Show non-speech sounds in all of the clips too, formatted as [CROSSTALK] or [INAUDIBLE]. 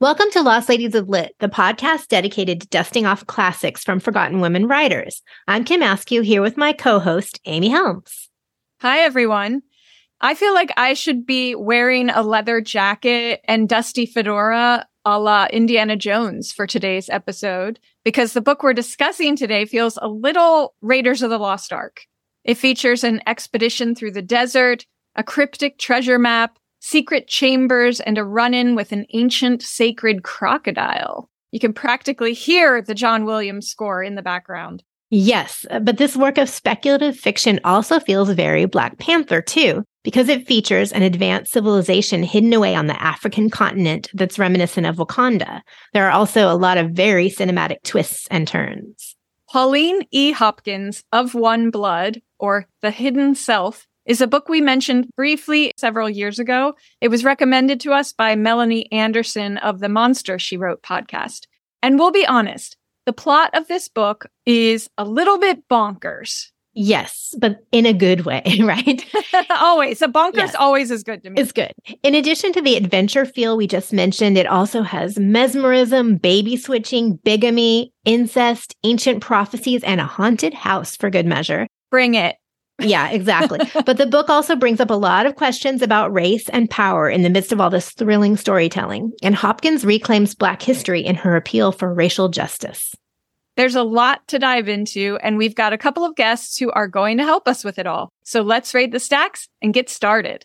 Welcome to Lost Ladies of Lit, the podcast dedicated to dusting off classics from forgotten women writers. I'm Kim Askew here with my co host, Amy Helms. Hi, everyone. I feel like I should be wearing a leather jacket and dusty fedora a la Indiana Jones for today's episode because the book we're discussing today feels a little Raiders of the Lost Ark. It features an expedition through the desert, a cryptic treasure map, secret chambers, and a run in with an ancient sacred crocodile. You can practically hear the John Williams score in the background. Yes, but this work of speculative fiction also feels very Black Panther too, because it features an advanced civilization hidden away on the African continent that's reminiscent of Wakanda. There are also a lot of very cinematic twists and turns. Pauline E. Hopkins of One Blood, or The Hidden Self, is a book we mentioned briefly several years ago. It was recommended to us by Melanie Anderson of the Monster She Wrote podcast. And we'll be honest, the plot of this book is a little bit bonkers. Yes, but in a good way, [LAUGHS] right? [LAUGHS] always. A bonkers yes. always is good to me. It's good. In addition to the adventure feel we just mentioned, it also has mesmerism, baby switching, bigamy, incest, ancient prophecies, and a haunted house for good measure. Bring it. Yeah, exactly. but the book also brings up a lot of questions about race and power in the midst of all this thrilling storytelling. And Hopkins reclaims Black history in her appeal for racial justice. There's a lot to dive into, and we've got a couple of guests who are going to help us with it all. So let's raid the stacks and get started.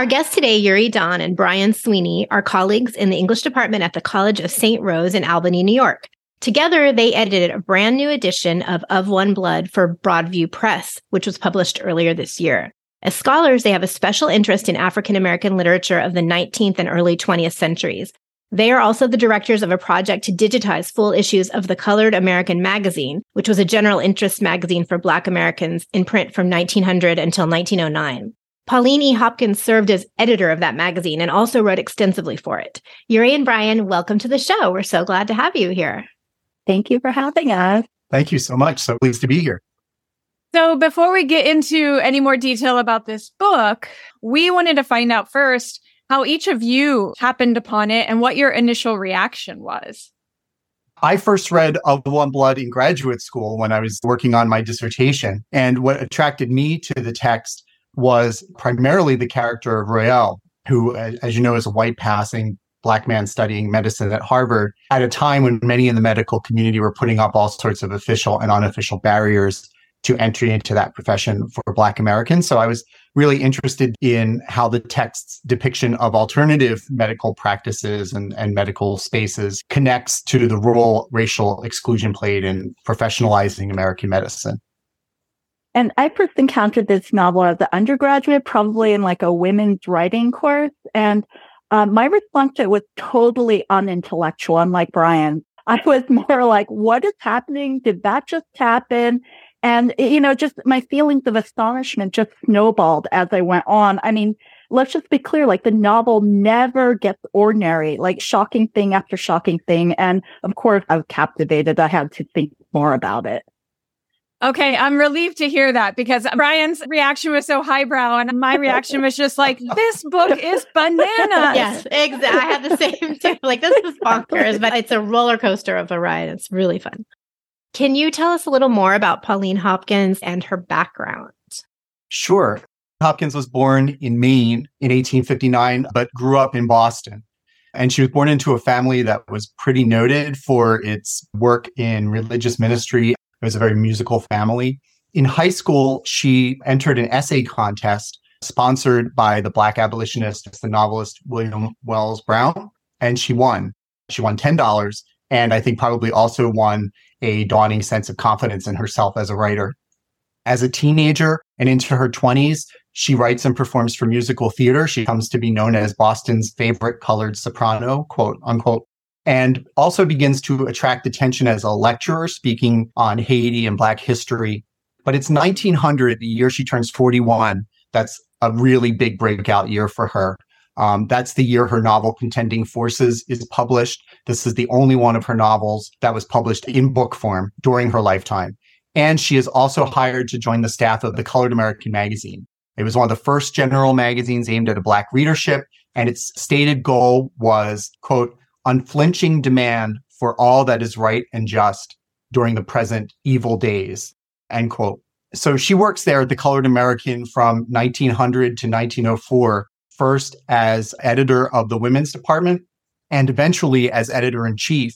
Our guests today, Eurie Dahn and Brian Sweeney, are colleagues in the English department at the College of St. Rose in Albany, New York. Together, they edited a brand new edition of Of One Blood for Broadview Press, which was published earlier this year. As scholars, they have a special interest in African American literature of the 19th and early 20th centuries. They are also the directors of a project to digitize full issues of the Colored American Magazine, which was a general interest magazine for Black Americans in print from 1900 until 1909. Pauline E. Hopkins served as editor of that magazine and also wrote extensively for it. Eurie and Brian, welcome to the show. We're so glad to have you here. Thank you for having us. Thank you so much. So pleased to be here. So, before we get into any more detail about this book, we wanted to find out first how each of you happened upon it and what your initial reaction was. I first read Of One Blood in graduate school when I was working on my dissertation. And what attracted me to the text was primarily the character of Reuel, who, as you know, is a white passing black man studying medicine at Harvard at a time when many in the medical community were putting up all sorts of official and unofficial barriers to entry into that profession for black Americans. So I was really interested in how the text's depiction of alternative medical practices and, and medical spaces connects to the role racial exclusion played in professionalizing American medicine. And I first encountered this novel as an undergraduate, probably in like a women's writing course. And uh, my response to it was totally unintellectual, unlike Brian. I [LAUGHS] was more like, what is happening? Did that just happen? And, you know, just my feelings of astonishment just snowballed as I went on. I mean, let's just be clear, like the novel never gets ordinary, like shocking thing after shocking thing. And of course, I was captivated. I had to think more about it. Okay, I'm relieved to hear that because Brian's reaction was so highbrow and my reaction was just like, this book is bananas. [LAUGHS] yes, exactly. I had the same too. [LAUGHS] Like, this is bonkers, but it's a roller coaster of a ride. It's really fun. Can you tell us a little more about Pauline Hopkins and her background? Sure. Hopkins was born in Maine in 1859, but grew up in Boston. And she was born into a family that was pretty noted for its work in religious ministry it was a very musical family. In high school, she entered an essay contest sponsored by the Black abolitionist, the novelist William Wells Brown, and she won. She won $10 and I think probably also won a dawning sense of confidence in herself as a writer. As a teenager and into her 20s, she writes and performs for musical theater. She comes to be known as Boston's favorite colored soprano, quote unquote and also begins to attract attention as a lecturer speaking on Haiti and Black history. But it's 1900, the year she turns 41. That's a really big breakout year for her. Um, that's the year her novel Contending Forces is published. This is the only one of her novels that was published in book form during her lifetime. And she is also hired to join the staff of the Colored American magazine. It was one of the first general magazines aimed at a Black readership, and its stated goal was, quote, unflinching demand for all that is right and just during the present evil days, end quote. So she works there at the Colored American from 1900 to 1904, first as editor of the women's department and eventually as editor in chief,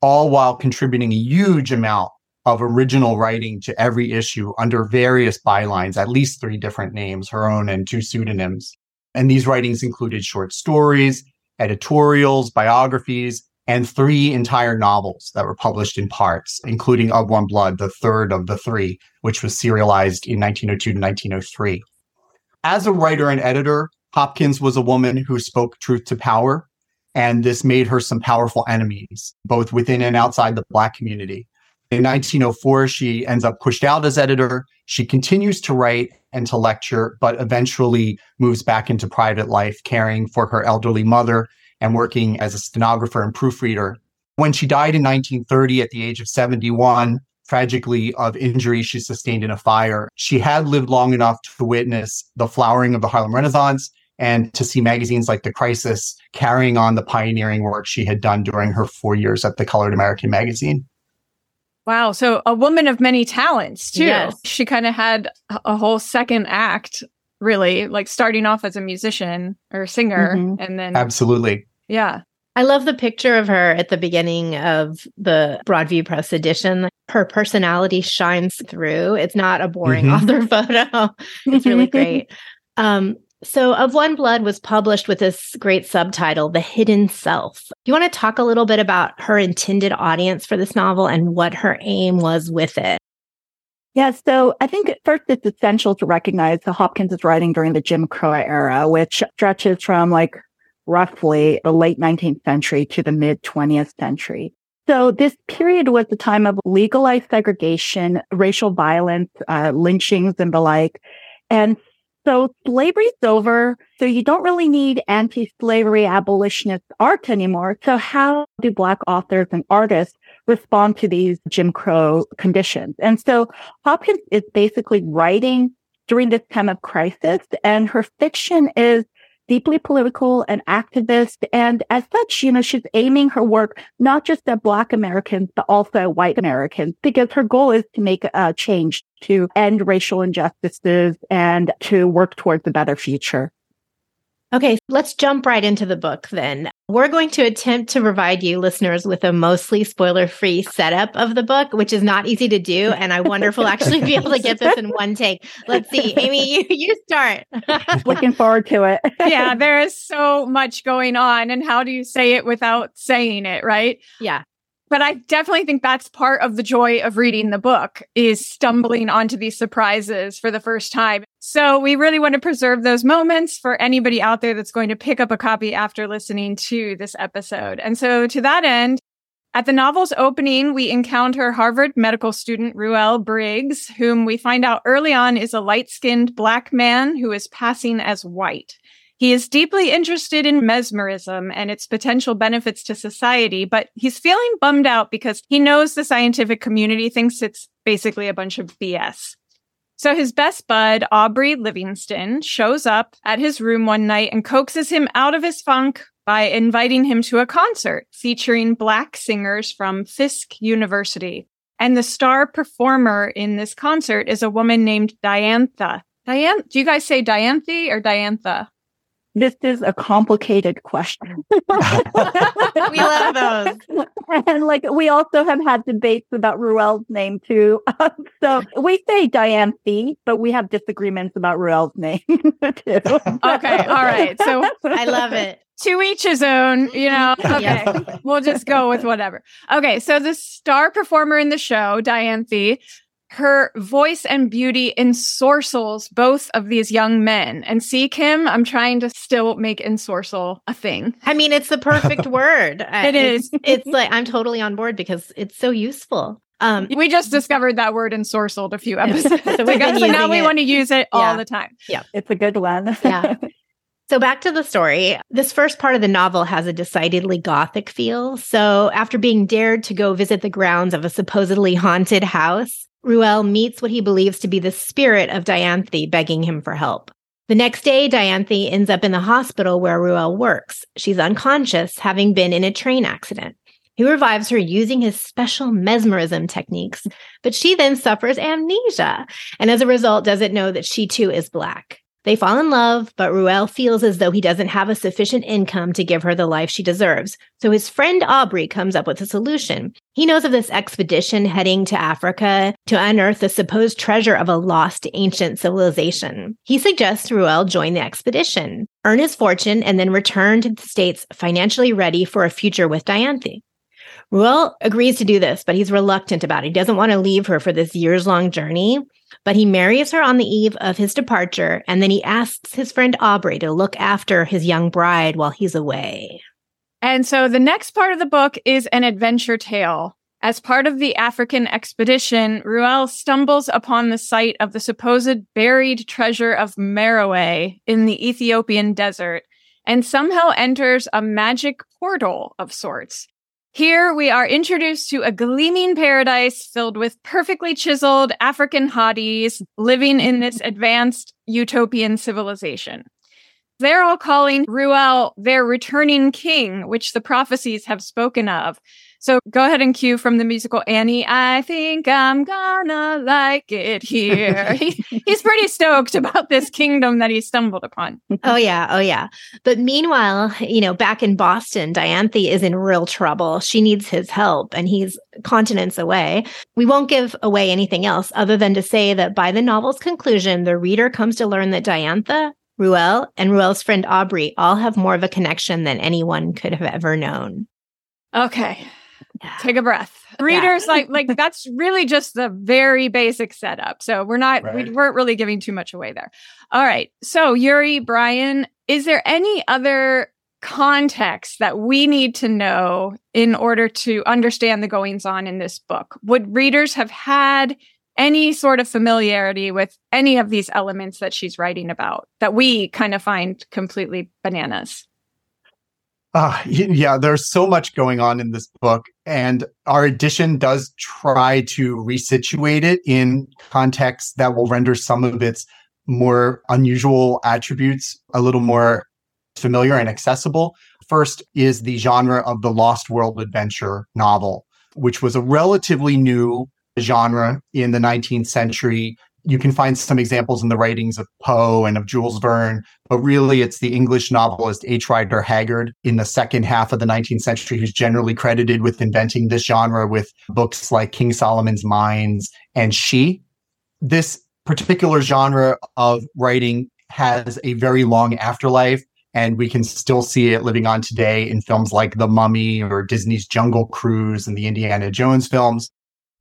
all while contributing a huge amount of original writing to every issue under various bylines, at least three different names, her own and two pseudonyms. And these writings included short stories, editorials, biographies, and three entire novels that were published in parts, including Of One Blood, the third of the three, which was serialized in 1902 to 1903. As a writer and editor, Hopkins was a woman who spoke truth to power, and this made her some powerful enemies, both within and outside the Black community. In 1904, she ends up pushed out as editor. She continues to write and to lecture, but eventually moves back into private life, caring for her elderly mother and working as a stenographer and proofreader. When she died in 1930 at the age of 71, tragically of injuries she sustained in a fire, she had lived long enough to witness the flowering of the Harlem Renaissance and to see magazines like The Crisis carrying on the pioneering work she had done during her four years at the Colored American magazine. Wow. So a woman of many talents, too. Yes. She kind of had a whole second act, really, like starting off as a musician or singer. Mhm. And then, Absolutely. yeah. I love the picture of her at the beginning of the Broadview Press edition. Her personality shines through. It's not a boring Mhm. [LAUGHS] author photo. It's really great. [LAUGHS] Um, so, Of One Blood was published with this great subtitle, The Hidden Self. Do you want to talk a little bit about her intended audience for this novel and what her aim was with it? Yeah, so I think first it's essential to recognize that Hopkins is writing during the Jim Crow era, which stretches from like roughly the late 19th century to the mid 20th century. So this period was the time of legalized segregation, racial violence, uh, lynchings and the like. And so slavery's over. So you don't really need anti-slavery abolitionist art anymore. So how do Black authors and artists respond to these Jim Crow conditions? And so Hopkins is basically writing during this time of crisis and her fiction is deeply political and activist. And as such, you know, she's aiming her work not just at Black Americans, but also at white Americans, because her goal is to make a change to end racial injustices and to work towards a better future. Okay, let's jump right into the book then. We're going to attempt to provide you listeners with a mostly spoiler free setup of the book, which is not easy to do. And I wonder if we'll actually be able to get this in one take. Let's see. Amy, you, you start. [LAUGHS] Looking forward to it. [LAUGHS] Yeah. There is so much going on. And how do you say it without saying it? Right. yeah. But I definitely think that's part of the joy of reading the book is stumbling onto these surprises for the first time. So we really want to preserve those moments for anybody out there that's going to pick up a copy after listening to this episode. And so to that end, at the novel's opening, we encounter Harvard medical student Reuel Briggs, whom we find out early on is a light-skinned black man who is passing as white. He is deeply interested in mesmerism and its potential benefits to society, but he's feeling bummed out because he knows the scientific community thinks it's basically a bunch of BS. So his best bud, Aubrey Livingston, shows up at his room one night and coaxes him out of his funk by inviting him to a concert featuring black singers from Fisk University. And the star performer in this concert is a woman named Diantha. Diane, do you guys say Dianthe or Diantha? This is a complicated question. [LAUGHS] We love those. and like we also have had debates about Reuel's name too. [LAUGHS] so we say Diane Fee, but we have disagreements about Reuel's name [LAUGHS] too. Okay, all right. So I love it. to each his own, you know. Mm-hmm. Okay. Yes. we'll just go with whatever. Okay, so the star performer in the show, Dianthe, her voice and beauty ensorcels both of these young men. And see, Kim, I'm trying to still make ensorcel a thing. I mean, it's the perfect [LAUGHS] word. Uh, It it's- is. It's like I'm totally on board because it's so useful. Um, We just discovered that word ensorcelled a few episodes [LAUGHS] So ago, so now we it. want to use it all the time. Yeah. it's a good one. [LAUGHS] Yeah. So back to the story. This first part of the novel has a decidedly gothic feel. So after being dared to go visit the grounds of a supposedly haunted house, Reuel meets what he believes to be the spirit of Dianthe begging him for help. The next day, Dianthe ends up in the hospital where Reuel works. She's unconscious, having been in a train accident. He revives her using his special mesmerism techniques, but she then suffers amnesia and as a result doesn't know that she too is Black. They fall in love, but Reuel feels as though he doesn't have a sufficient income to give her the life she deserves. So his friend Aubrey comes up with a solution. He knows of this expedition heading to Africa to unearth the supposed treasure of a lost ancient civilization. He suggests Reuel join the expedition, earn his fortune, and then return to the States financially ready for a future with Dianthe. Reuel agrees to do this, but he's reluctant about it. He doesn't want to leave her for this years long journey. But he marries her on the eve of his departure, and then he asks his friend Aubrey to look after his young bride while he's away. And so the next part of the book is an adventure tale. As part of the African expedition, Reuel stumbles upon the site of the supposed buried treasure of Meroe in the Ethiopian desert and somehow enters a magic portal of sorts. Here we are introduced to a gleaming paradise filled with perfectly chiseled African hotties living in this advanced utopian civilization. They're all calling Reuel their returning king, which the prophecies have spoken of. So go ahead and cue from the musical Annie. I think I'm gonna like it here. [LAUGHS] he, he's pretty stoked about this kingdom that he stumbled upon. oh, yeah. Oh, yeah. But meanwhile, you know, back in Boston, Dianthe is in real trouble. She needs his help and he's continents away. We won't give away anything else other than to say that by the novel's conclusion, the reader comes to learn that Dianthe Reuel and Reuel's friend Aubrey all have more of a connection than anyone could have ever known. Okay. Take a breath. Readers yeah. like like that's really just the very basic setup. So we're not right. we weren't really giving too much away there. All right. So Eurie, Brian, is there any other context that we need to know in order to understand the goings on in this book? Would readers have had any sort of familiarity with any of these elements that she's writing about that we kind of find completely bananas? Uh, yeah, there's so much going on in this book, and our edition does try to resituate it in context that will render some of its more unusual attributes a little more familiar and accessible. First is the genre of the Lost World adventure novel, which was a relatively new genre in the 19th century you can find some examples in the writings of Poe and of Jules Verne, but really it's the English novelist H. Rider Haggard in the second half of the 19th century who's generally credited with inventing this genre with books like King Solomon's Mines and She. This particular genre of writing has a very long afterlife, and we can still see it living on today in films like The Mummy or Disney's Jungle Cruise and the Indiana Jones films.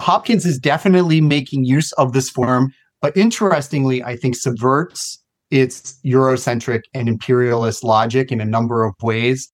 Hopkins is definitely making use of this form but interestingly, I think subverts its Eurocentric and imperialist logic in a number of ways.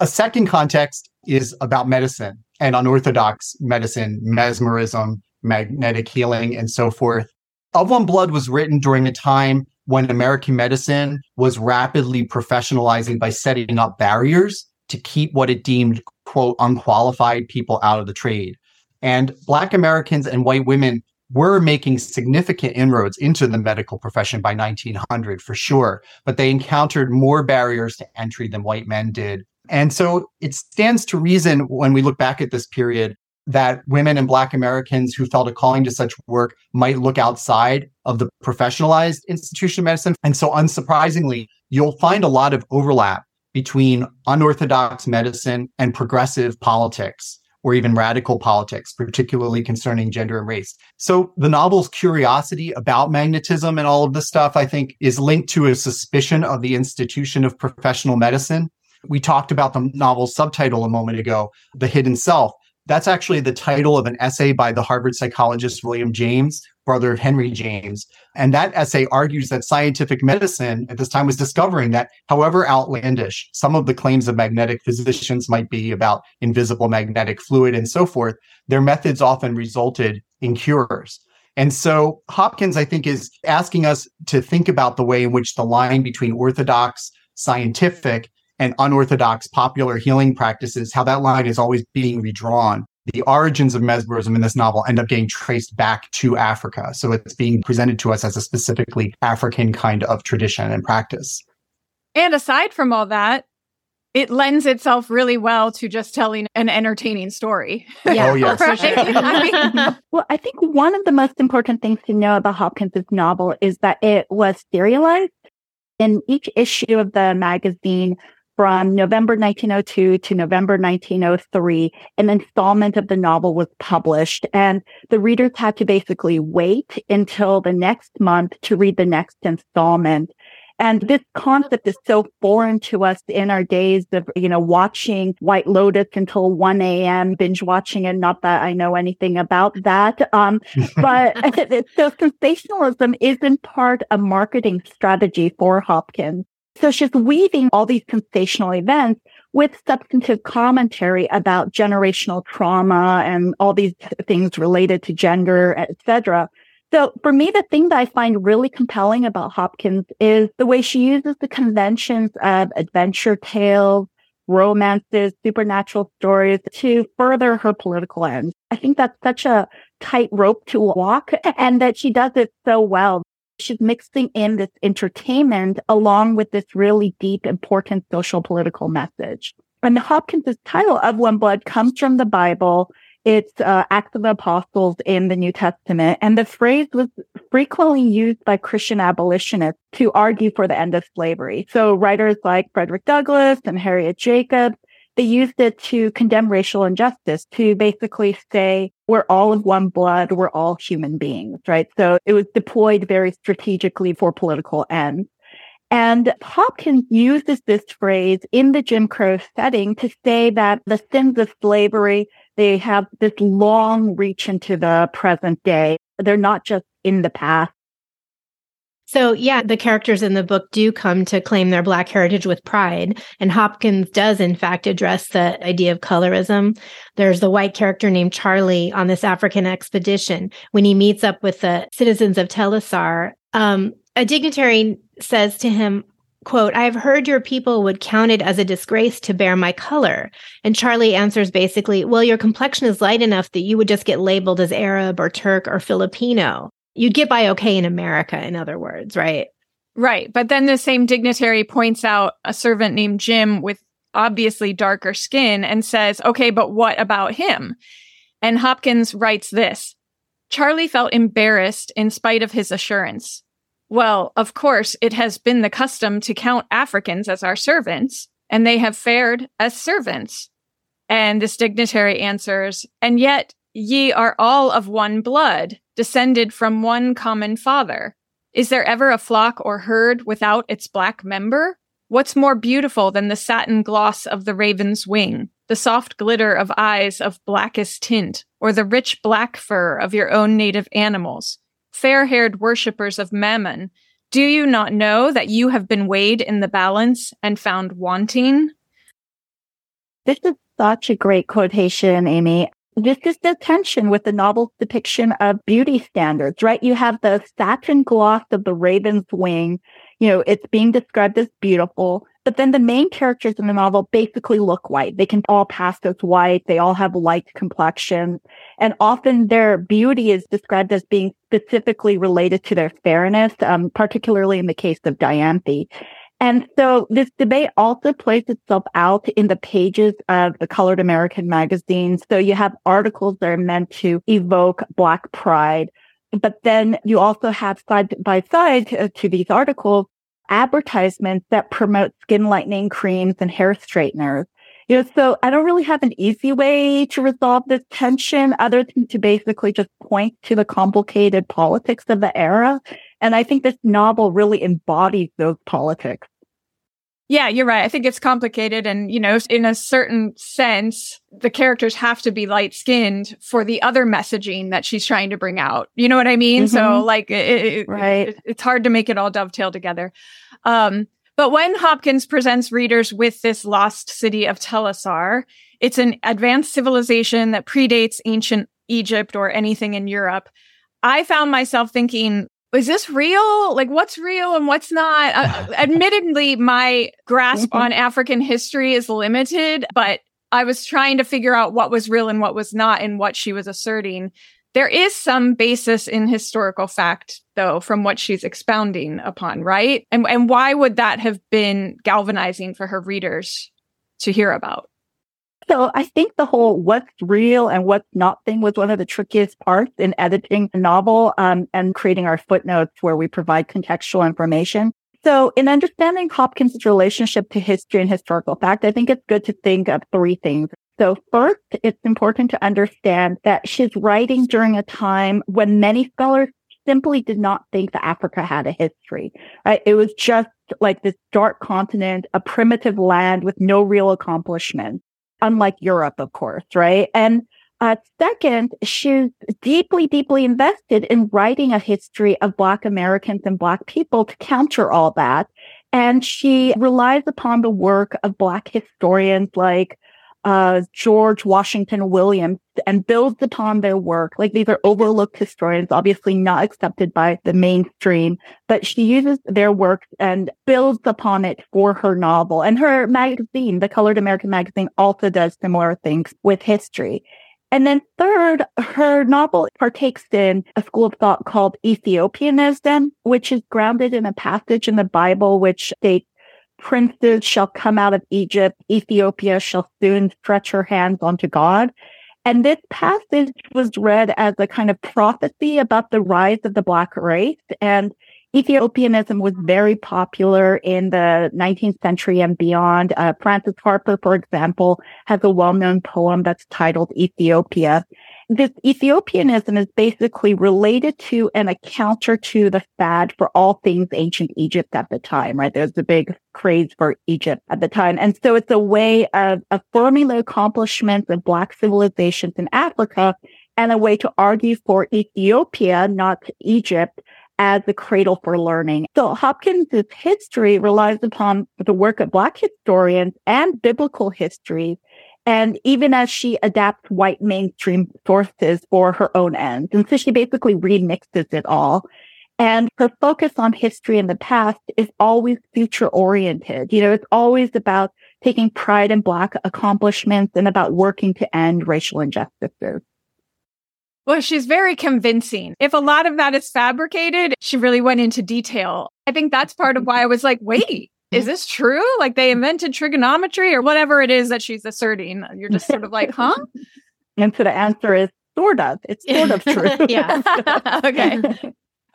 A second context is about medicine and unorthodox medicine, mesmerism, magnetic healing, and so forth. Of One Blood was written during a time when American medicine was rapidly professionalizing by setting up barriers to keep what it deemed, quote, unqualified people out of the trade. And Black Americans and white women were making significant inroads into the medical profession by 1900 for sure, but they encountered more barriers to entry than white men did. And so it stands to reason when we look back at this period that women and Black Americans who felt a calling to such work might look outside of the professionalized institution of medicine. And so, unsurprisingly, you'll find a lot of overlap between unorthodox medicine and progressive politics or even radical politics, particularly concerning gender and race. So the novel's curiosity about magnetism and all of this stuff, I think, is linked to a suspicion of the institution of professional medicine. We talked about the novel's subtitle a moment ago, The Hidden Self. That's actually the title of an essay by the Harvard psychologist William James, brother of Henry James. And that essay argues that scientific medicine at this time was discovering that, however outlandish some of the claims of magnetic physicians might be about invisible magnetic fluid and so forth, their methods often resulted in cures. And so Hopkins, I think, is asking us to think about the way in which the line between orthodox scientific and unorthodox popular healing practices, how that line is always being redrawn. The origins of mesmerism in this novel end up getting traced back to Africa. So it's being presented to us as a specifically African kind of tradition and practice. And aside from all that, it lends itself really well to just telling an entertaining story. Yeah. Oh, [LAUGHS] yes. I mean, [LAUGHS] well, I think one of the most important things to know about Hopkins's novel is that it was serialized. In each issue of the magazine, from November 1902 to November 1903, an installment of the novel was published and the readers had to basically wait until the next month to read the next installment. And this concept is so foreign to us in our days of, you know, watching White Lotus until 1 a.m., binge watching it. Not that I know anything about that. Um, [LAUGHS] but [LAUGHS] so sensationalism is in part a marketing strategy for Hopkins. So she's weaving all these sensational events with substantive commentary about generational trauma and all these things related to gender, etc. So for me, the thing that I find really compelling about Hopkins is the way she uses the conventions of adventure tales, romances, supernatural stories to further her political ends. I think that's such a tight rope to walk [LAUGHS] and that she does it so well. She's mixing in this entertainment along with this really deep, important social political message. And the Hopkins' title of One Blood comes from the Bible it's uh, Acts of the Apostles in the New Testament. And the phrase was frequently used by Christian abolitionists to argue for the end of slavery. So writers like Frederick Douglass and Harriet Jacobs, they used it to condemn racial injustice, to basically say, we're all of one blood, we're all human beings, right? So it was deployed very strategically for political ends. And Hopkins uses this phrase in the Jim Crow setting to say that the sins of slavery, they have this long reach into the present day. They're not just in the past. So, yeah, the characters in the book do come to claim their Black heritage with pride. And Hopkins does, in fact, address the idea of colorism. There's the white character named Charlie on this African expedition. When he meets up with the citizens of Telassar, um, a dignitary says to him, quote, I've heard your people would count it as a disgrace to bear my color. And Charlie answers basically, well, your complexion is light enough that you would just get labeled as Arab or Turk or Filipino. You'd get by okay in America, in other words, right? Right. But then the same dignitary points out a servant named Jim with obviously darker skin and says, okay, but what about him? And Hopkins writes this Charlie felt embarrassed in spite of his assurance. Well, of course, it has been the custom to count Africans as our servants, and they have fared as servants. And this dignitary answers, And yet ye are all of one blood, descended from one common father. Is there ever a flock or herd without its black member? What's more beautiful than the satin gloss of the raven's wing, the soft glitter of eyes of blackest tint, or the rich black fur of your own native animals? fair haired worshippers of Mammon, do you not know that you have been weighed in the balance and found wanting? This is such a great quotation, Amy. This is the tension with the novel's depiction of beauty standards, right? You have the satin gloss of the raven's wing. You know, it's being described as beautiful. But then the main characters in the novel basically look white. They can all pass as white. They all have light complexions. And often their beauty is described as being specifically related to their fairness, um, particularly in the case of Dianthe. And so this debate also plays itself out in the pages of the Colored American magazine. So you have articles that are meant to evoke Black pride. But then you also have side by side to these articles advertisements that promote skin lightening creams and hair straighteners. You know, so I don't really have an easy way to resolve this tension other than to basically just point to the complicated politics of the era. And I think this novel really embodies those politics. Yeah, you're right. I think it's complicated. And, you know, in a certain sense, the characters have to be light skinned for the other messaging that she's trying to bring out. You know what I mean? Mm-hmm. So, like, it, right. It, it's hard to make it all dovetail together. Um, but when Hopkins presents readers with this lost city of Telassar, it's an advanced civilization that predates ancient Egypt or anything in Europe. I found myself thinking is this real? Like, what's real and what's not? Uh, [LAUGHS] admittedly, my grasp on African history is limited, but I was trying to figure out what was real and what was not and what she was asserting. There is some basis in historical fact, though, from what she's expounding upon, right? And, and why would that have been galvanizing for her readers to hear about? So I think the whole what's real and what's not thing was one of the trickiest parts in editing a novel um, and creating our footnotes where we provide contextual information. So in understanding Hopkins' relationship to history and historical fact, I think it's good to think of three things. So first, it's important to understand that she's writing during a time when many scholars simply did not think that Africa had a history, right? It was just like this dark continent, a primitive land with no real accomplishments unlike Europe, of course, right? And uh, second, she's deeply, deeply invested in writing a history of Black Americans and Black people to counter all that. And she relies upon the work of Black historians like uh, George Washington Williams and builds upon their work. Like these are overlooked historians, obviously not accepted by the mainstream, but she uses their work and builds upon it for her novel. And her magazine, the Colored American magazine, also does similar things with history. And then third, her novel partakes in a school of thought called Ethiopianism, which is grounded in a passage in the Bible, which states princes shall come out of Egypt. Ethiopia shall soon stretch her hands onto God. And this passage was read as a kind of prophecy about the rise of the Black race. And Ethiopianism was very popular in the 19th century and beyond. Uh, Frances Harper, for example, has a well-known poem that's titled Ethiopia this Ethiopianism is basically related to and a counter to the fad for all things ancient Egypt at the time, right? There's a big craze for Egypt at the time. And so it's a way of affirming the accomplishments of Black civilizations in Africa and a way to argue for Ethiopia, not Egypt, as the cradle for learning. So Hopkins' history relies upon the work of Black historians and biblical histories and even as she adapts white mainstream sources for her own ends. And so she basically remixes it all. And her focus on history and the past is always future oriented. You know, it's always about taking pride in Black accomplishments and about working to end racial injustices. Well, she's very convincing. If a lot of that is fabricated, she really went into detail. I think that's part of why I was like, wait, is this true? Like they invented trigonometry or whatever it is that she's asserting. You're just sort of like, huh? [LAUGHS] And so the answer is sort of. It's [LAUGHS] sort of true. [LAUGHS] yeah. okay.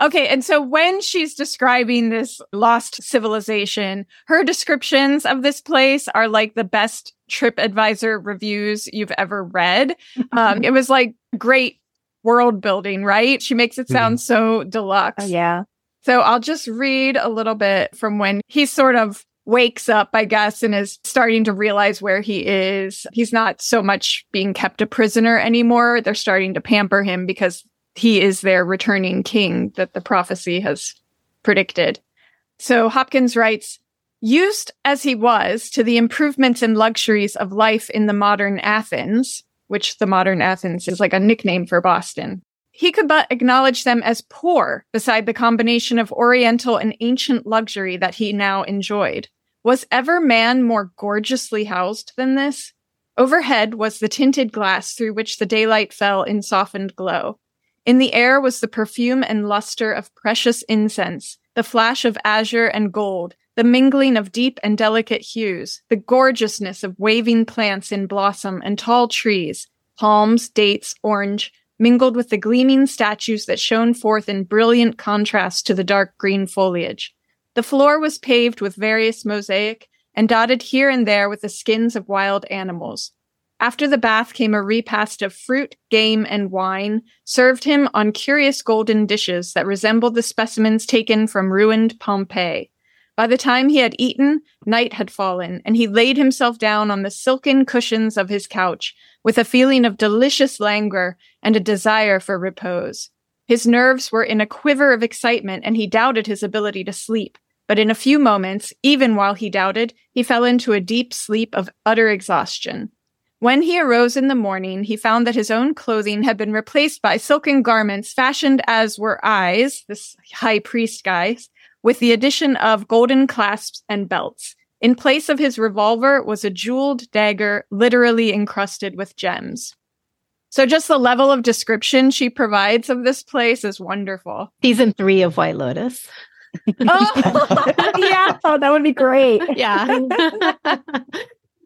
Okay. And so when she's describing this lost civilization, her descriptions of this place are like the best TripAdvisor reviews you've ever read. Um, it was like great world building, right? She makes it sound mm. so deluxe. Oh, yeah. So I'll just read a little bit from when he sort of wakes up, I guess, and is starting to realize where he is. He's not so much being kept a prisoner anymore. They're starting to pamper him because he is their returning king that the prophecy has predicted. So Hopkins writes, used as he was to the improvements and luxuries of life in the modern Athens, which the modern Athens is like a nickname for Boston. He could but acknowledge them as poor beside the combination of oriental and ancient luxury that he now enjoyed. Was ever man more gorgeously housed than this? Overhead was the tinted glass through which the daylight fell in softened glow. In the air was the perfume and luster of precious incense, the flash of azure and gold, the mingling of deep and delicate hues, the gorgeousness of waving plants in blossom and tall trees, palms, dates, orange, mingled with the gleaming statues that shone forth in brilliant contrast to the dark green foliage. The floor was paved with various mosaic and dotted here and there with the skins of wild animals. After the bath came a repast of fruit, game, and wine, served him on curious golden dishes that resembled the specimens taken from ruined Pompeii. By the time he had eaten, night had fallen, and he laid himself down on the silken cushions of his couch, with a feeling of delicious languor and a desire for repose. His nerves were in a quiver of excitement, and he doubted his ability to sleep. But in a few moments, even while he doubted, he fell into a deep sleep of utter exhaustion. When he arose in the morning, he found that his own clothing had been replaced by silken garments fashioned as were Ai's, this high priest guys, with the addition of golden clasps and belts. In place of his revolver was a jeweled dagger, literally encrusted with gems. So just the level of description she provides of this place is wonderful. Season three of White Lotus. [LAUGHS] oh, [LAUGHS] yeah. [LAUGHS] Oh, that would be great. Yeah.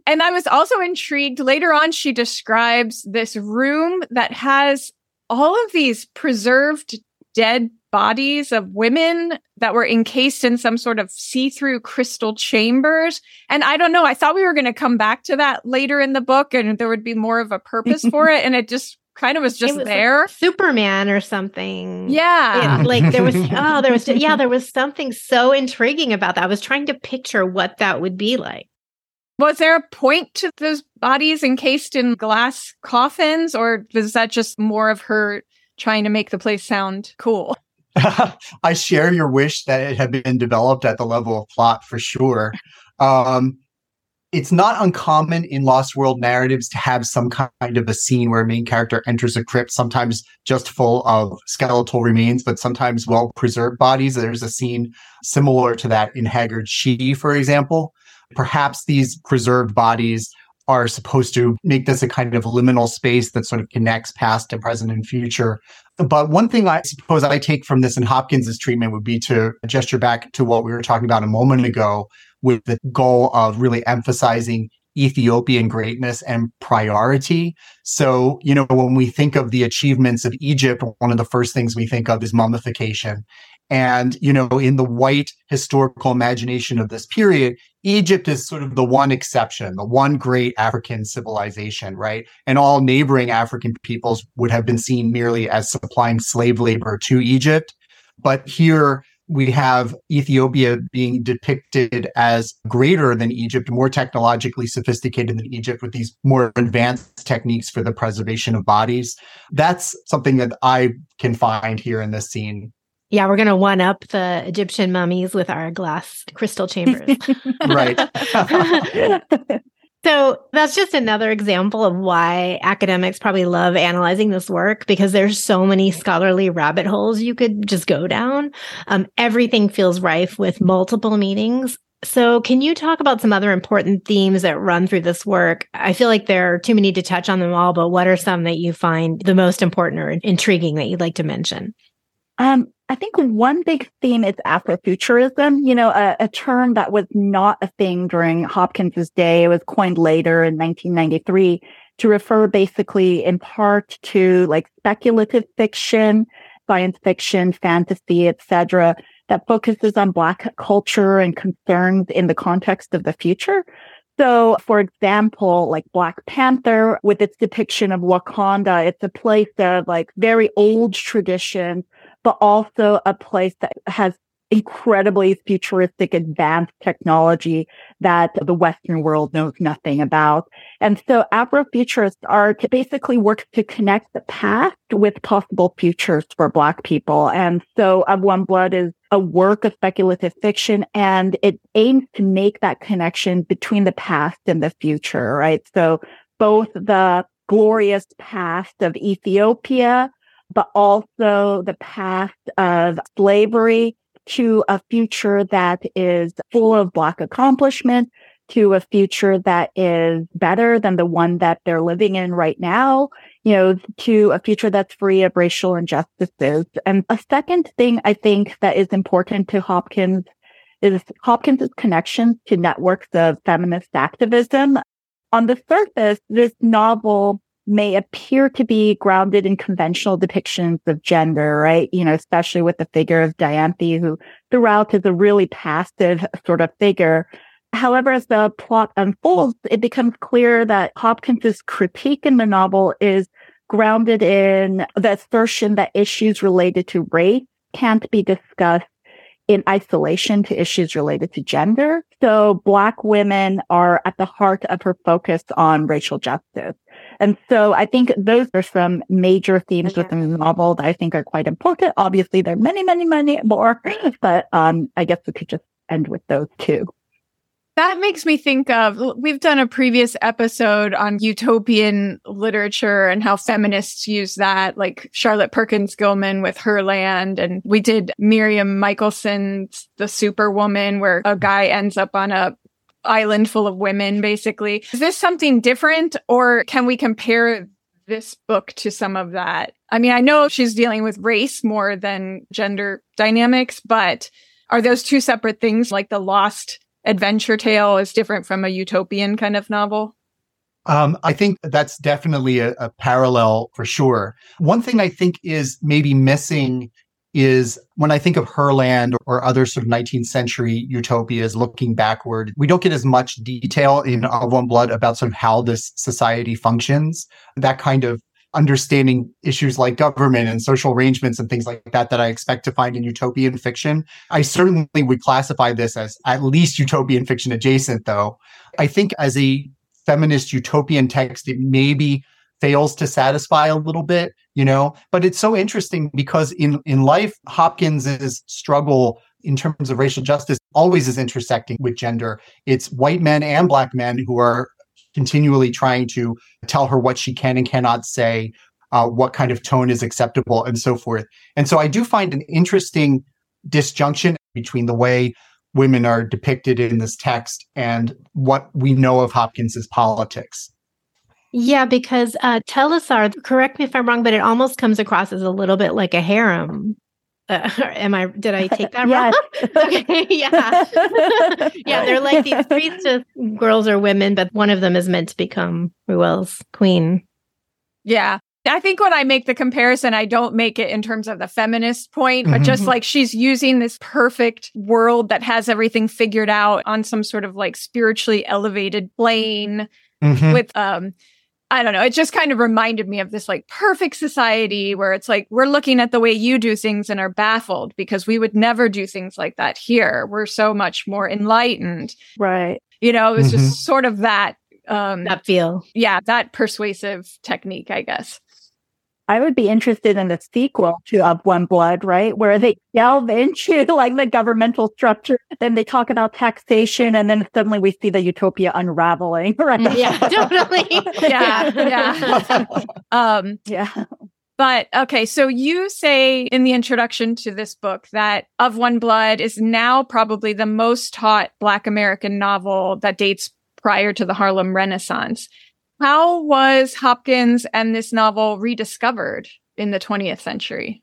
And I was also intrigued. Later on, she describes this room that has all of these preserved dead bodies of women that were encased in some sort of see through crystal chambers. And I don't know, I thought we were going to come back to that later in the book and there would be more of a purpose [LAUGHS] for it. And it just kind of was just was there. Like Superman or something. Yeah. It, like there was, [LAUGHS] oh, there was, [LAUGHS] yeah, there was something so intriguing about that. I was trying to picture what that would be like. Was there a point to those bodies encased in glass coffins, or was that just more of her trying to make the place sound cool? [LAUGHS] I share your wish that it had been developed at the level of plot for sure. Um, it's not uncommon in Lost World narratives to have some kind of a scene where a main character enters a crypt, sometimes just full of skeletal remains, but sometimes well preserved bodies. There's a scene similar to that in Haggard She, for example. Perhaps these preserved bodies are supposed to make this a kind of liminal space that sort of connects past and present and future. But one thing I suppose I take from this in Hopkins's treatment would be to gesture back to what we were talking about a moment ago with the goal of really emphasizing Ethiopian greatness and priority. So, you know, when we think of the achievements of Egypt, one of the first things we think of is mummification. And, you know, in the white historical imagination of this period, Egypt is sort of the one exception, the one great African civilization, right? And all neighboring African peoples would have been seen merely as supplying slave labor to Egypt. But here we have Ethiopia being depicted as greater than Egypt, more technologically sophisticated than Egypt with these more advanced techniques for the preservation of bodies. That's something that I can find here in this scene. Yeah, we're going to one up the Egyptian mummies with our glass crystal chambers. [LAUGHS] right. [LAUGHS] so that's just another example of why academics probably love analyzing this work because there's so many scholarly rabbit holes you could just go down. Um, everything feels rife with multiple meanings. So, can you talk about some other important themes that run through this work? I feel like there are too many to touch on them all, but what are some that you find the most important or intriguing that you'd like to mention? Um, I think one big theme is Afrofuturism, you know, a, a, term that was not a thing during Hopkins's day. It was coined later in 1993 to refer basically in part to like speculative fiction, science fiction, fantasy, etc., that focuses on Black culture and concerns in the context of the future. So, for example, like Black Panther with its depiction of Wakanda, it's a place that like very old traditions but also a place that has incredibly futuristic advanced technology that the Western world knows nothing about. And so Afrofuturists are basically work to connect the past with possible futures for Black people. And so Of One Blood is a work of speculative fiction and it aims to make that connection between the past and the future, right? So both the glorious past of Ethiopia but also the past of slavery to a future that is full of Black accomplishment, to a future that is better than the one that they're living in right now, you know, to a future that's free of racial injustices. And a second thing I think that is important to Hopkins is Hopkins's connection to networks of feminist activism. On the surface, this novel may appear to be grounded in conventional depictions of gender, right? You know, especially with the figure of Dianthe, who throughout is a really passive sort of figure. However, as the plot unfolds, it becomes clear that Hopkins's critique in the novel is grounded in the assertion that issues related to race can't be discussed in isolation to issues related to gender. So black women are at the heart of her focus on racial justice. And so I think those are some major themes within the novel that I think are quite important. Obviously, there are many, many, many more, [LAUGHS] but um, I guess we could just end with those two. That makes me think of we've done a previous episode on utopian literature and how feminists use that, like Charlotte Perkins Gilman with Herland. And we did Miriam Michelson's The Superwoman, where a guy ends up on a island full of women, basically. Is this something different or can we compare this book to some of that? I mean, I know she's dealing with race more than gender dynamics, but are those two separate things like the lost adventure tale is different from a utopian kind of novel? Um, I think that's definitely a, a parallel for sure. One thing I think is maybe missing is when I think of Herland or other sort of 19th century utopias looking backward, we don't get as much detail in Of One Blood about sort of how this society functions. That kind of understanding issues like government and social arrangements and things like that that I expect to find in utopian fiction. I certainly would classify this as at least utopian fiction adjacent, though. I think as a feminist utopian text, it maybe fails to satisfy a little bit, you know, but it's so interesting because in, in life, Hopkins's struggle in terms of racial justice always is intersecting with gender. It's white men and black men who are continually trying to tell her what she can and cannot say, uh, what kind of tone is acceptable, and so forth. And so I do find an interesting disjunction between the way women are depicted in this text and what we know of Hopkins's politics. Yeah, because uh, Telassar, correct me if I'm wrong, but it almost comes across as a little bit like a harem. Uh, [LAUGHS] am I? Did I take that [LAUGHS] wrong? [LAUGHS] okay, yeah, yeah. They're like these priestess girls or women, but one of them is meant to become Reuel's queen. Yeah, I think when I make the comparison, I don't make it in terms of the feminist point, but mm-hmm. just like she's using this perfect world that has everything figured out on some sort of like spiritually elevated plane mm-hmm. with um I don't know. It just kind of reminded me of this like perfect society where it's like we're looking at the way you do things and are baffled because we would never do things like that here. We're so much more enlightened. Right. You know, it was mm-hmm. just sort of that um that feel. Yeah, that persuasive technique, I guess. I would be interested in the sequel to Of One Blood, right? Where they delve into [LAUGHS] like the governmental structure, then they talk about taxation, and then suddenly we see the utopia unraveling, [LAUGHS] right? Yeah, [LAUGHS] totally. yeah, yeah. um, yeah. But okay, so you say in the introduction to this book that Of One Blood is now probably the most taught Black American novel that dates prior to the Harlem Renaissance. How was Hopkins and this novel rediscovered in the 20th century?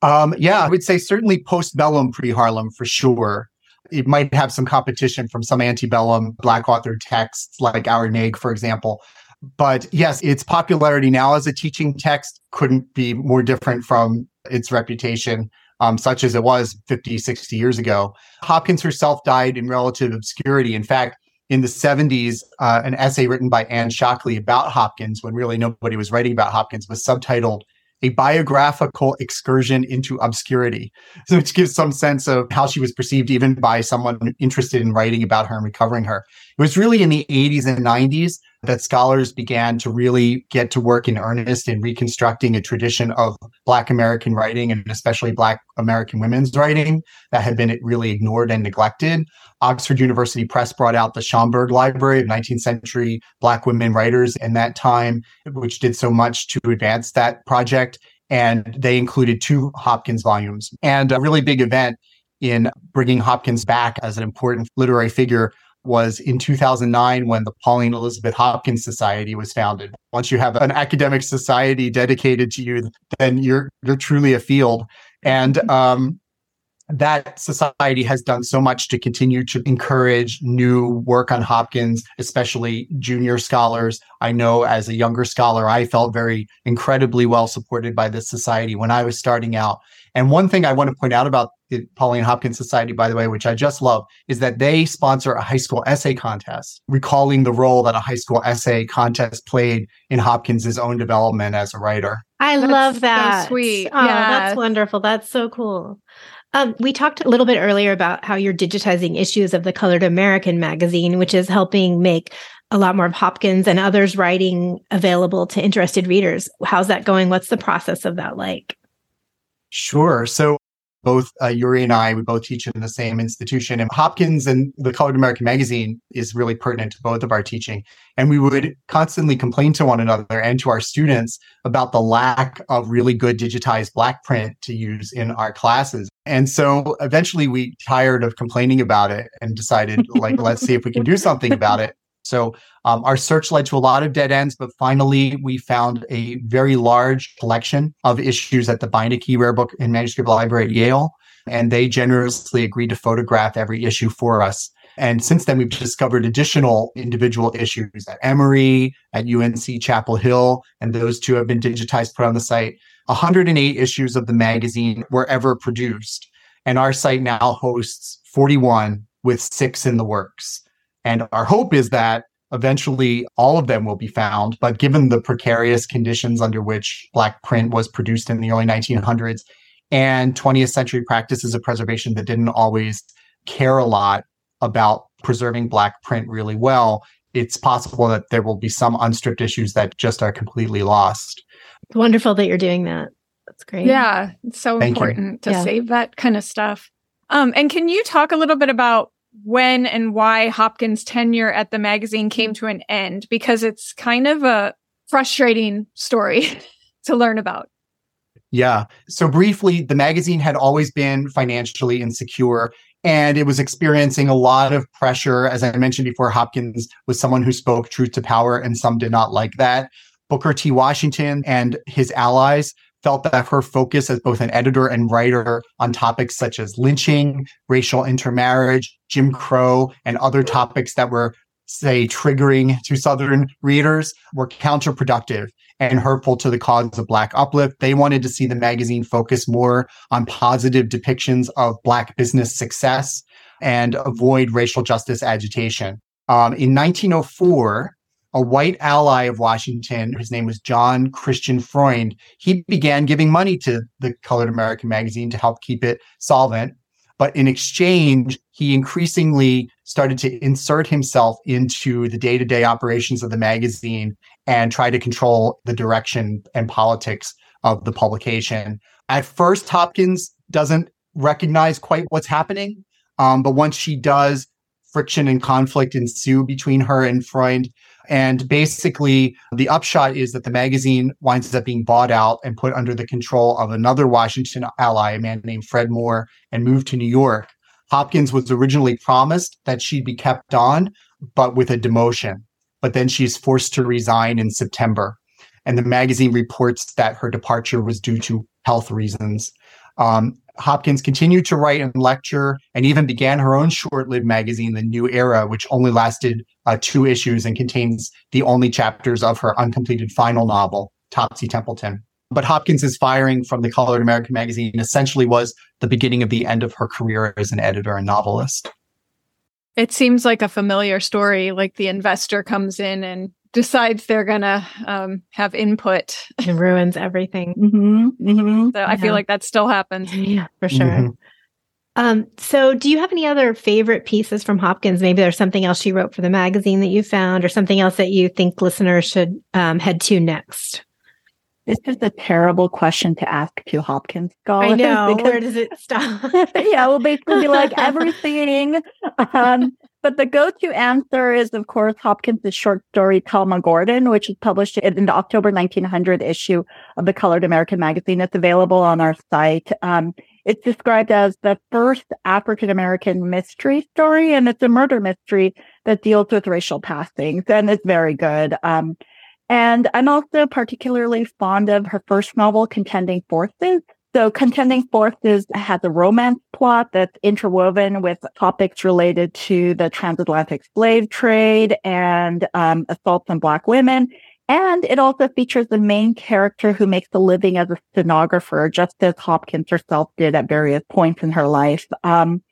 Um, yeah, I would say certainly postbellum pre Harlem for sure. It might have some competition from some antebellum Black author texts like Our Nig, for example. But yes, its popularity now as a teaching text couldn't be more different from its reputation, um, such as it was 50, 60 years ago. Hopkins herself died in relative obscurity. In fact, in the 70s, uh, an essay written by Ann Shockley about Hopkins, when really nobody was writing about Hopkins, was subtitled A Biographical Excursion into Obscurity, which gives some sense of how she was perceived even by someone interested in writing about her and recovering her. It was really in the 80s and 90s that scholars began to really get to work in earnest in reconstructing a tradition of Black American writing and especially Black American women's writing that had been really ignored and neglected. Oxford University Press brought out the Schomburg Library of 19th century Black women writers in that time, which did so much to advance that project. And they included two Hopkins volumes. And a really big event in bringing Hopkins back as an important literary figure was in 2009 when the Pauline Elizabeth Hopkins Society was founded. Once you have an academic society dedicated to you, then you're you're truly a field. And um, that society has done so much to continue to encourage new work on Hopkins, especially junior scholars. I know as a younger scholar, I felt very incredibly well supported by this society when I was starting out. And one thing I want to point out about the Pauline Hopkins Society, by the way, which I just love, is that they sponsor a high school essay contest, recalling the role that a high school essay contest played in Hopkins's own development as a writer. I that's love that. So sweet. Oh, yeah. that's wonderful. That's so cool. Um, we talked a little bit earlier about how you're digitizing issues of the Colored American magazine, which is helping make a lot more of Hopkins and others' writing available to interested readers. How's that going? What's the process of that like? Sure. So both uh, Eurie and I, we both teach in the same institution. And Hopkins and the Colored American magazine is really pertinent to both of our teaching. And we would constantly complain to one another and to our students about the lack of really good digitized black print to use in our classes. And so eventually we tired of complaining about it and decided, like, let's see if we can do something about it. So um, our search led to a lot of dead ends, but finally we found a very large collection of issues at the Beinecke Rare Book and Manuscript Library at Yale, and they generously agreed to photograph every issue for us. And since then, we've discovered additional individual issues at Emory, at UNC Chapel Hill, and those two have been digitized, put on the site. 108 issues of the magazine were ever produced. And our site now hosts 41 with six in the works. And our hope is that eventually all of them will be found. But given the precarious conditions under which Black print was produced in the early 1900s and 20th century practices of preservation that didn't always care a lot about preserving Black print really well, it's possible that there will be some unstripped issues that just are completely lost. It's wonderful that you're doing that. That's great. Yeah, it's so Thank important you. to yeah. save that kind of stuff. Um, and can you talk a little bit about when and why Hopkins' tenure at the magazine came to an end? Because it's kind of a frustrating story [LAUGHS] to learn about. Yeah. So briefly, the magazine had always been financially insecure and it was experiencing a lot of pressure. As I mentioned before, Hopkins was someone who spoke truth to power, and some did not like that. Booker T. Washington and his allies felt that her focus as both an editor and writer on topics such as lynching, racial intermarriage, Jim Crow, and other topics that were, say, triggering to Southern readers were counterproductive and hurtful to the cause of Black uplift. They wanted to see the magazine focus more on positive depictions of Black business success and avoid racial justice agitation. Um, in 1904, a white ally of Washington, his name was John Christian Freund, he began giving money to the Colored American magazine to help keep it solvent. But in exchange, he increasingly started to insert himself into the day to day operations of the magazine and try to control the direction and politics of the publication. At first, Hopkins doesn't recognize quite what's happening. Um, but once she does, friction and conflict ensue between her and Freund. And basically, the upshot is that the magazine winds up being bought out and put under the control of another Washington ally, a man named Fred Moore, and moved to New York. Hopkins was originally promised that she'd be kept on, but with a demotion. But then she's forced to resign in September. And the magazine reports that her departure was due to health reasons. Um, Hopkins continued to write and lecture and even began her own short lived magazine, The New Era, which only lasted uh, two issues and contains the only chapters of her uncompleted final novel, Topsy Templeton. But Hopkins's firing from the Colored American magazine essentially was the beginning of the end of her career as an editor and novelist. It seems like a familiar story, like the investor comes in and decides they're gonna um, have input [LAUGHS] and ruins everything. Mm-hmm, mm-hmm. So I feel like that still happens. [LAUGHS] Yeah, for sure. Mm-hmm. Um, so do you have any other favorite pieces from Hopkins? Maybe there's something else she wrote for the magazine that you found, or something else that you think listeners should um, head to next. This is a terrible question to ask to Hopkins scholars. I know. Because, Where does it stop? [LAUGHS] yeah, we'll basically be like [LAUGHS] everything. Um, but the go-to answer is, of course, Hopkins' short story Talma Gordon, which is published in the October 1900 issue of the Colored American magazine. It's available on our site. Um, it's described as the first African American mystery story, and it's a murder mystery that deals with racial passings, and it's very good. Um, and I'm also particularly fond of her first novel, Contending Forces. So Contending Forces has a romance plot that's interwoven with topics related to the transatlantic slave trade and um, assaults on Black women. And it also features the main character who makes a living as a stenographer, just as Hopkins herself did at various points in her life. Um,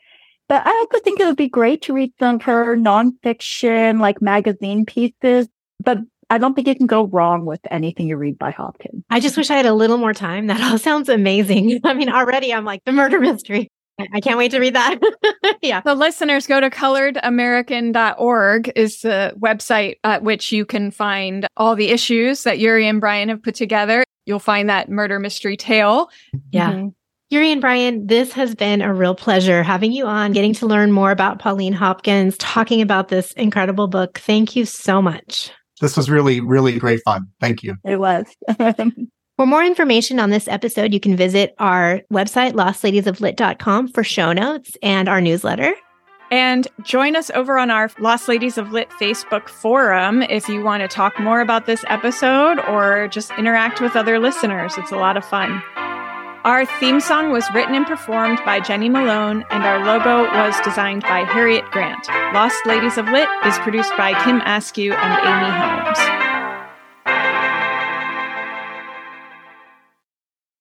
but I also think it would be great to read some of her nonfiction, like magazine pieces. But I don't think you can go wrong with anything you read by Hopkins. I just wish I had a little more time. That all [LAUGHS] sounds amazing. [LAUGHS] I mean, already I'm like the murder mystery. I can't wait to read that. [LAUGHS] yeah. The listeners go to coloredamerican.org is the website at which you can find all the issues that Eurie and Brian have put together. You'll find that murder mystery tale. Yeah. Mm-hmm. Eurie and Brian, this has been a real pleasure having you on, getting to learn more about Pauline Hopkins, talking about this incredible book. Thank you so much. This was really, really great fun. Thank you. It was. [LAUGHS] For more information on this episode, you can visit our website, lostladiesoflit.com, for show notes and our newsletter. And join us over on our Lost Ladies of Lit Facebook forum if you want to talk more about this episode or just interact with other listeners. It's a lot of fun. Our theme song was written and performed by Jenny Malone, and our logo was designed by Harriet Grant. Lost Ladies of Lit is produced by Kim Askew and Amy Holmes.